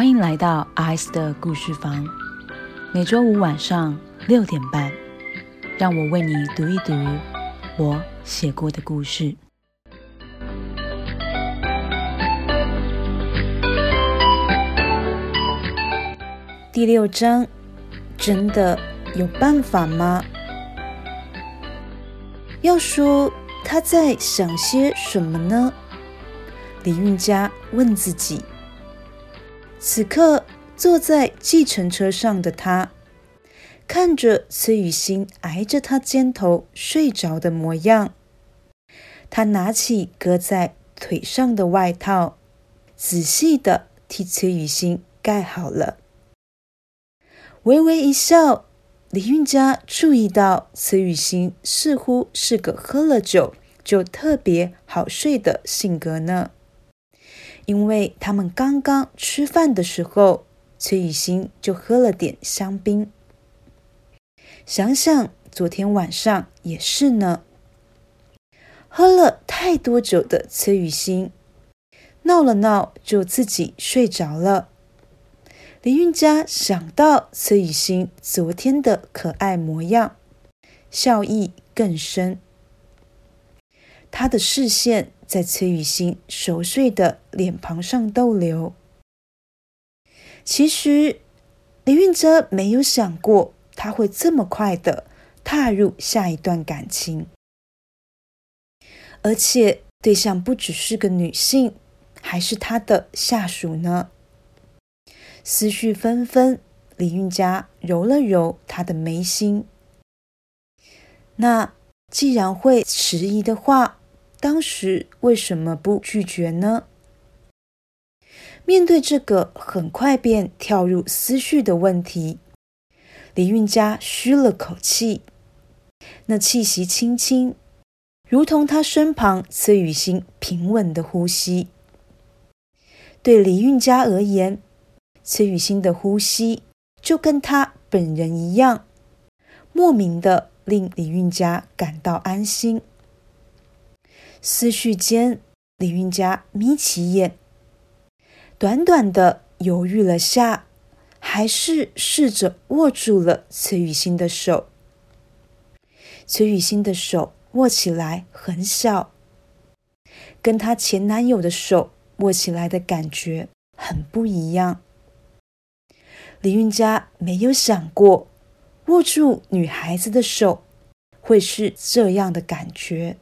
欢迎来到阿 S 的故事房，每周五晚上六点半，让我为你读一读我写过的故事。第六章，真的有办法吗？要说他在想些什么呢？李运家问自己。此刻坐在计程车上的他，看着崔雨欣挨着他肩头睡着的模样，他拿起搁在腿上的外套，仔细的替崔雨欣盖好了，微微一笑。李运家注意到崔雨欣似乎是个喝了酒就特别好睡的性格呢。因为他们刚刚吃饭的时候，崔雨欣就喝了点香槟。想想昨天晚上也是呢，喝了太多酒的崔雨欣闹了闹，就自己睡着了。林韵佳想到崔雨欣昨天的可爱模样，笑意更深。他的视线。在崔雨欣熟睡的脸庞上逗留。其实李运哲没有想过他会这么快的踏入下一段感情，而且对象不只是个女性，还是他的下属呢。思绪纷纷，李运家揉了揉他的眉心。那既然会迟疑的话，当时为什么不拒绝呢？面对这个很快便跳入思绪的问题，李运家吁了口气，那气息轻轻，如同他身旁崔雨欣平稳的呼吸。对李运家而言，崔雨欣的呼吸就跟他本人一样，莫名的令李运家感到安心。思绪间，李运家眯起眼，短短的犹豫了下，还是试着握住了崔雨欣的手。崔雨欣的手握起来很小，跟她前男友的手握起来的感觉很不一样。李运家没有想过，握住女孩子的手会是这样的感觉。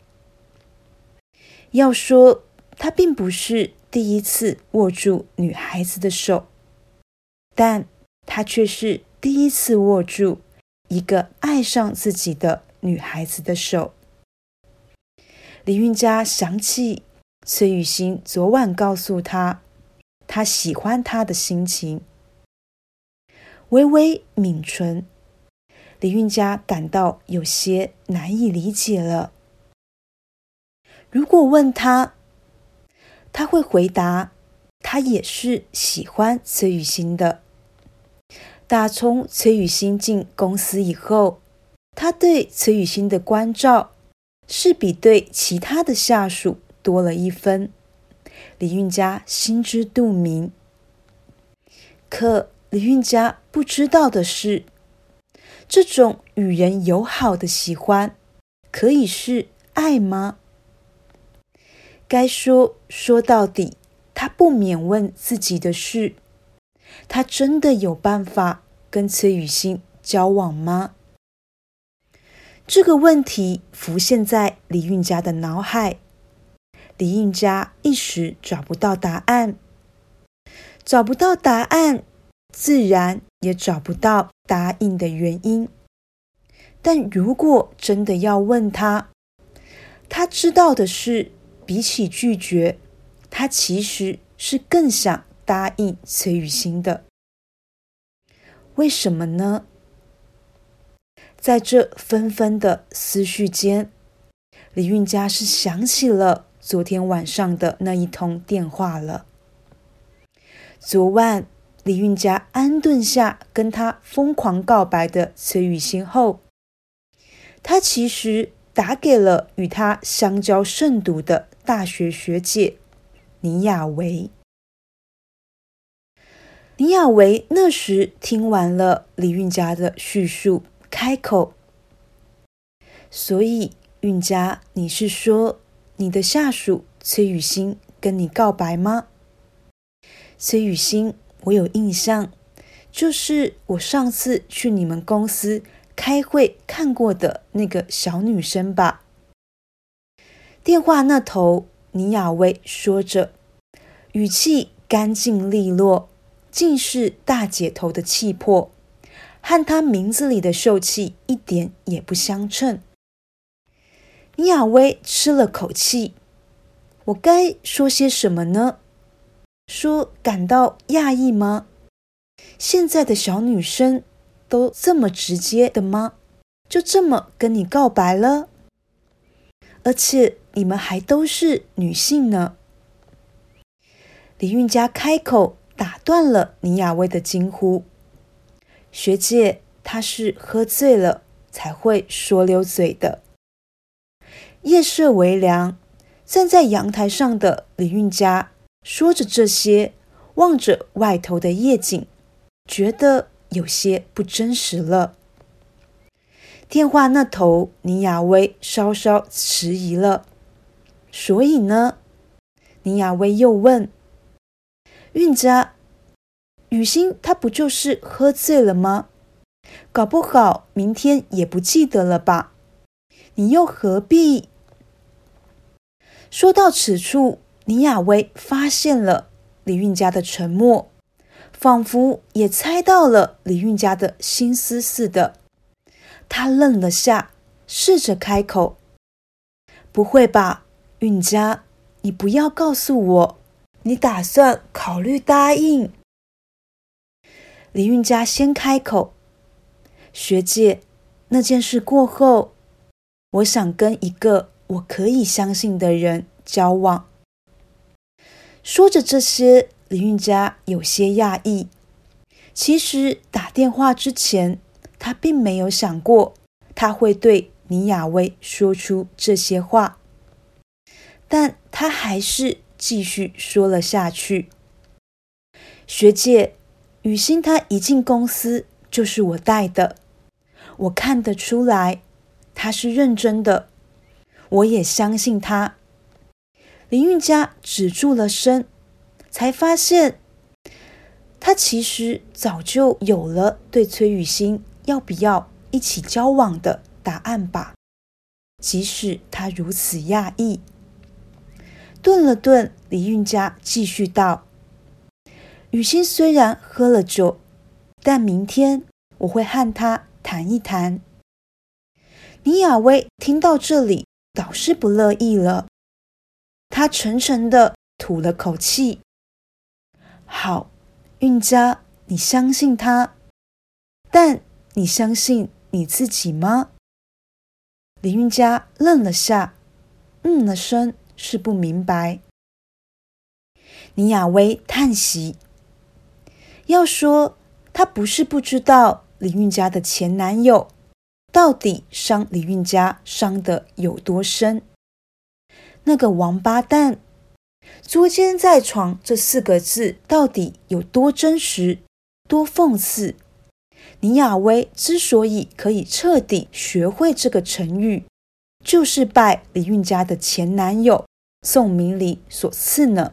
要说他并不是第一次握住女孩子的手，但他却是第一次握住一个爱上自己的女孩子的手。李运家想起崔雨欣昨晚告诉他他喜欢他的心情，微微抿唇，李运家感到有些难以理解了。如果问他，他会回答，他也是喜欢崔雨欣的。打从崔雨欣进公司以后，他对崔雨欣的关照是比对其他的下属多了一分。李运家心知肚明，可李运家不知道的是，这种与人友好的喜欢，可以是爱吗？该说说到底，他不免问自己的是：他真的有办法跟崔雨欣交往吗？这个问题浮现在李运家的脑海，李运家一时找不到答案，找不到答案，自然也找不到答应的原因。但如果真的要问他，他知道的是。比起拒绝，他其实是更想答应崔雨欣的。为什么呢？在这纷纷的思绪间，李运家是想起了昨天晚上的那一通电话了。昨晚，李运家安顿下跟他疯狂告白的崔雨欣后，他其实打给了与他相交甚笃的。大学学姐倪雅维，尼亚维那时听完了李运家的叙述，开口：“所以，运家，你是说你的下属崔雨欣跟你告白吗？”崔雨欣，我有印象，就是我上次去你们公司开会看过的那个小女生吧？电话那头，尼亚威说着，语气干净利落。尽是大姐头的气魄，和她名字里的秀气一点也不相称。尼亚威吃了口气，我该说些什么呢？说感到讶异吗？现在的小女生都这么直接的吗？就这么跟你告白了？而且你们还都是女性呢？李运佳开口。打断了尼亚威的惊呼：“学姐，她是喝醉了才会说溜嘴的。”夜色微凉，站在阳台上的李运佳说着这些，望着外头的夜景，觉得有些不真实了。电话那头，尼亚威稍稍迟疑了。所以呢？尼亚威又问。韵家，雨欣，她不就是喝醉了吗？搞不好明天也不记得了吧？你又何必？说到此处，尼亚威发现了李韵家的沉默，仿佛也猜到了李韵家的心思似的。他愣了下，试着开口：“不会吧，韵家，你不要告诉我。”你打算考虑答应？李韵家先开口：“学姐，那件事过后，我想跟一个我可以相信的人交往。”说着这些，李韵家有些讶异。其实打电话之前，他并没有想过他会对倪雅薇说出这些话，但他还是。继续说了下去。学姐，雨欣她一进公司就是我带的，我看得出来她是认真的，我也相信她。林韵佳止住了声，才发现她其实早就有了对崔雨欣要不要一起交往的答案吧。即使他如此讶异。顿了顿，李运家继续道：“雨欣虽然喝了酒，但明天我会和他谈一谈。”倪亚薇听到这里，倒是不乐意了。他沉沉的吐了口气：“好，运家，你相信他，但你相信你自己吗？”李韵佳愣了下，嗯了声。是不明白。尼亚薇叹息。要说她不是不知道李韵佳的前男友到底伤李韵佳伤的有多深，那个王八蛋“捉奸在床”这四个字到底有多真实、多讽刺。尼亚薇之所以可以彻底学会这个成语，就是拜李运家的前男友。宋明礼所赐呢？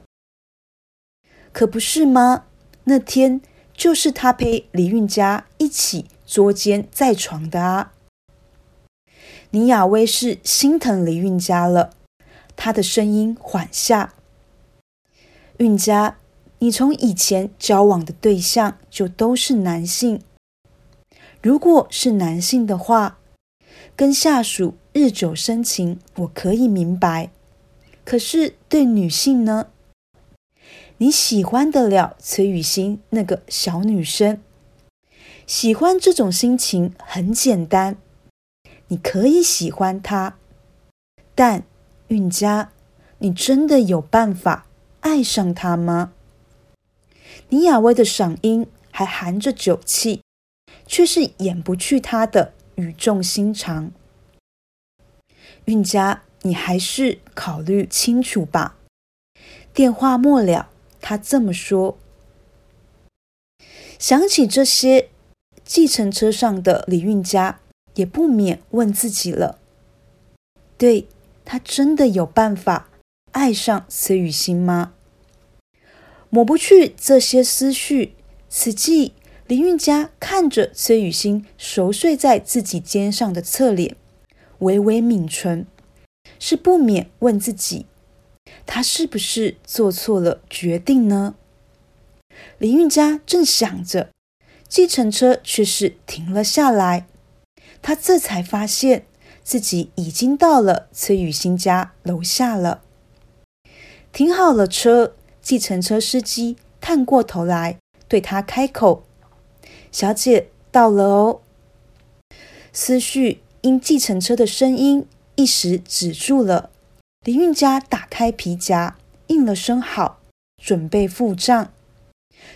可不是吗？那天就是他陪李运家一起捉奸在床的啊！倪亚薇是心疼李运家了，他的声音缓下：“运家，你从以前交往的对象就都是男性，如果是男性的话，跟下属日久生情，我可以明白。”可是对女性呢？你喜欢得了崔雨欣那个小女生？喜欢这种心情很简单，你可以喜欢她。但韵佳，你真的有办法爱上她吗？倪雅薇的嗓音还含着酒气，却是掩不去他的语重心长。韵佳。你还是考虑清楚吧。电话末了，他这么说。想起这些，计程车上的李韵家也不免问自己了：对他真的有办法爱上崔雨欣吗？抹不去这些思绪，此际林运家看着崔雨欣熟睡在自己肩上的侧脸，微微抿唇，是不免问自己：他是不是做错了决定呢？林运家正想着，计程车却是停了下来。他这才发现自己已经到了崔雨欣家楼下了。停好了车，计程车司机探过头来对他开口：“小姐到了哦。”思绪因计程车的声音一时止住了。林运家打开皮夹，应了声好，准备付账。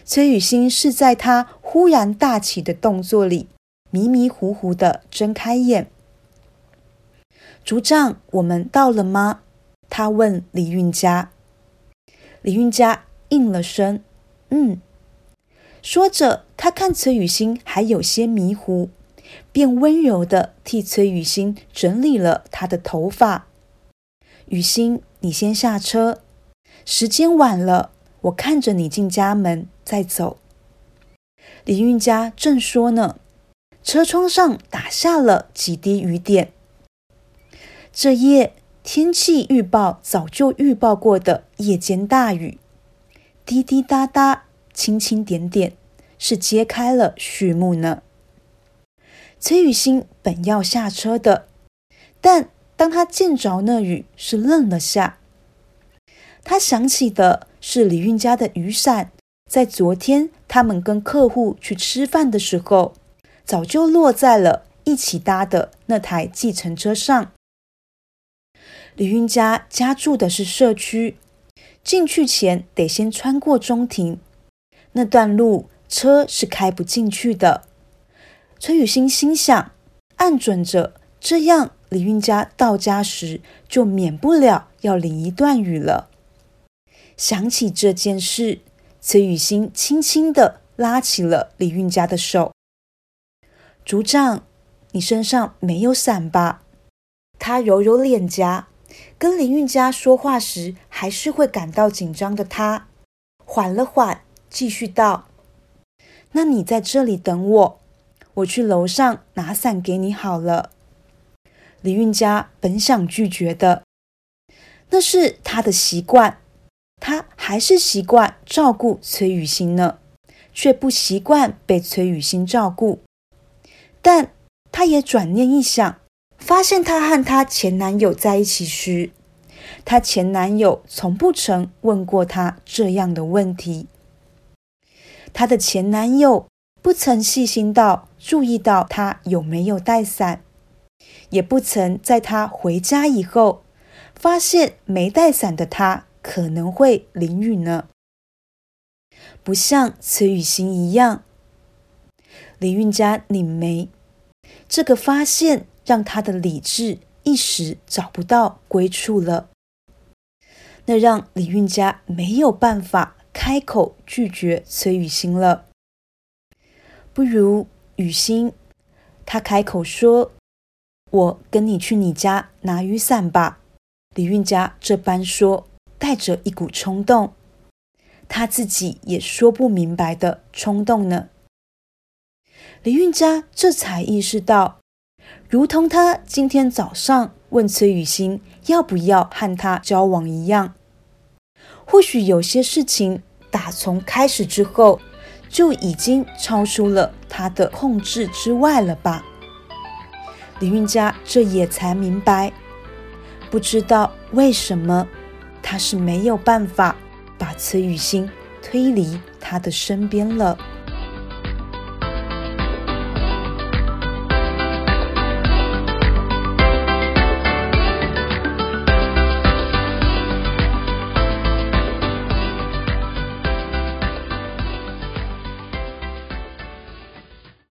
崔雨欣是在他忽然大起的动作里，迷迷糊糊的睁开眼。族长，我们到了吗？他问李运家。李运家应了声“嗯”，说着，他看崔雨欣还有些迷糊，便温柔的替崔雨欣整理了她的头发。雨欣，你先下车，时间晚了。我看着你进家门，再走。李运家正说呢，车窗上打下了几滴雨点。这夜天气预报早就预报过的夜间大雨，滴滴答答，清清点点，是揭开了序幕呢。崔雨欣本要下车的，但当他见着那雨，是愣了下。他想起的。是李运家的雨伞，在昨天他们跟客户去吃饭的时候，早就落在了一起搭的那台计程车上。李运家家住的是社区，进去前得先穿过中庭，那段路车是开不进去的。崔雨欣心想，按准着这样，李运家到家时就免不了要淋一段雨了。想起这件事，崔雨欣轻轻的拉起了李运家的手。组长，你身上没有伞吧？他揉揉脸颊，跟李运家说话时还是会感到紧张的他，缓了缓，继续道：“那你在这里等我，我去楼上拿伞给你好了。”李运家本想拒绝的，那是他的习惯。他还是习惯照顾崔雨欣呢，却不习惯被崔雨欣照顾。但他也转念一想，发现她和她前男友在一起时，她前男友从不曾问过她这样的问题。她的前男友不曾细心到注意到她有没有带伞，也不曾在她回家以后发现没带伞的她。可能会淋雨呢，不像崔雨欣一样。李运家拧眉，这个发现让他的理智一时找不到归处了。那让李运家没有办法开口拒绝崔雨欣了。不如雨欣，他开口说：“我跟你去你家拿雨伞吧。”李运家这般说。带着一股冲动，他自己也说不明白的冲动呢。李运家这才意识到，如同他今天早上问崔雨欣要不要和他交往一样，或许有些事情打从开始之后就已经超出了他的控制之外了吧。李运家这也才明白，不知道为什么。他是没有办法把慈雨欣推离他的身边了。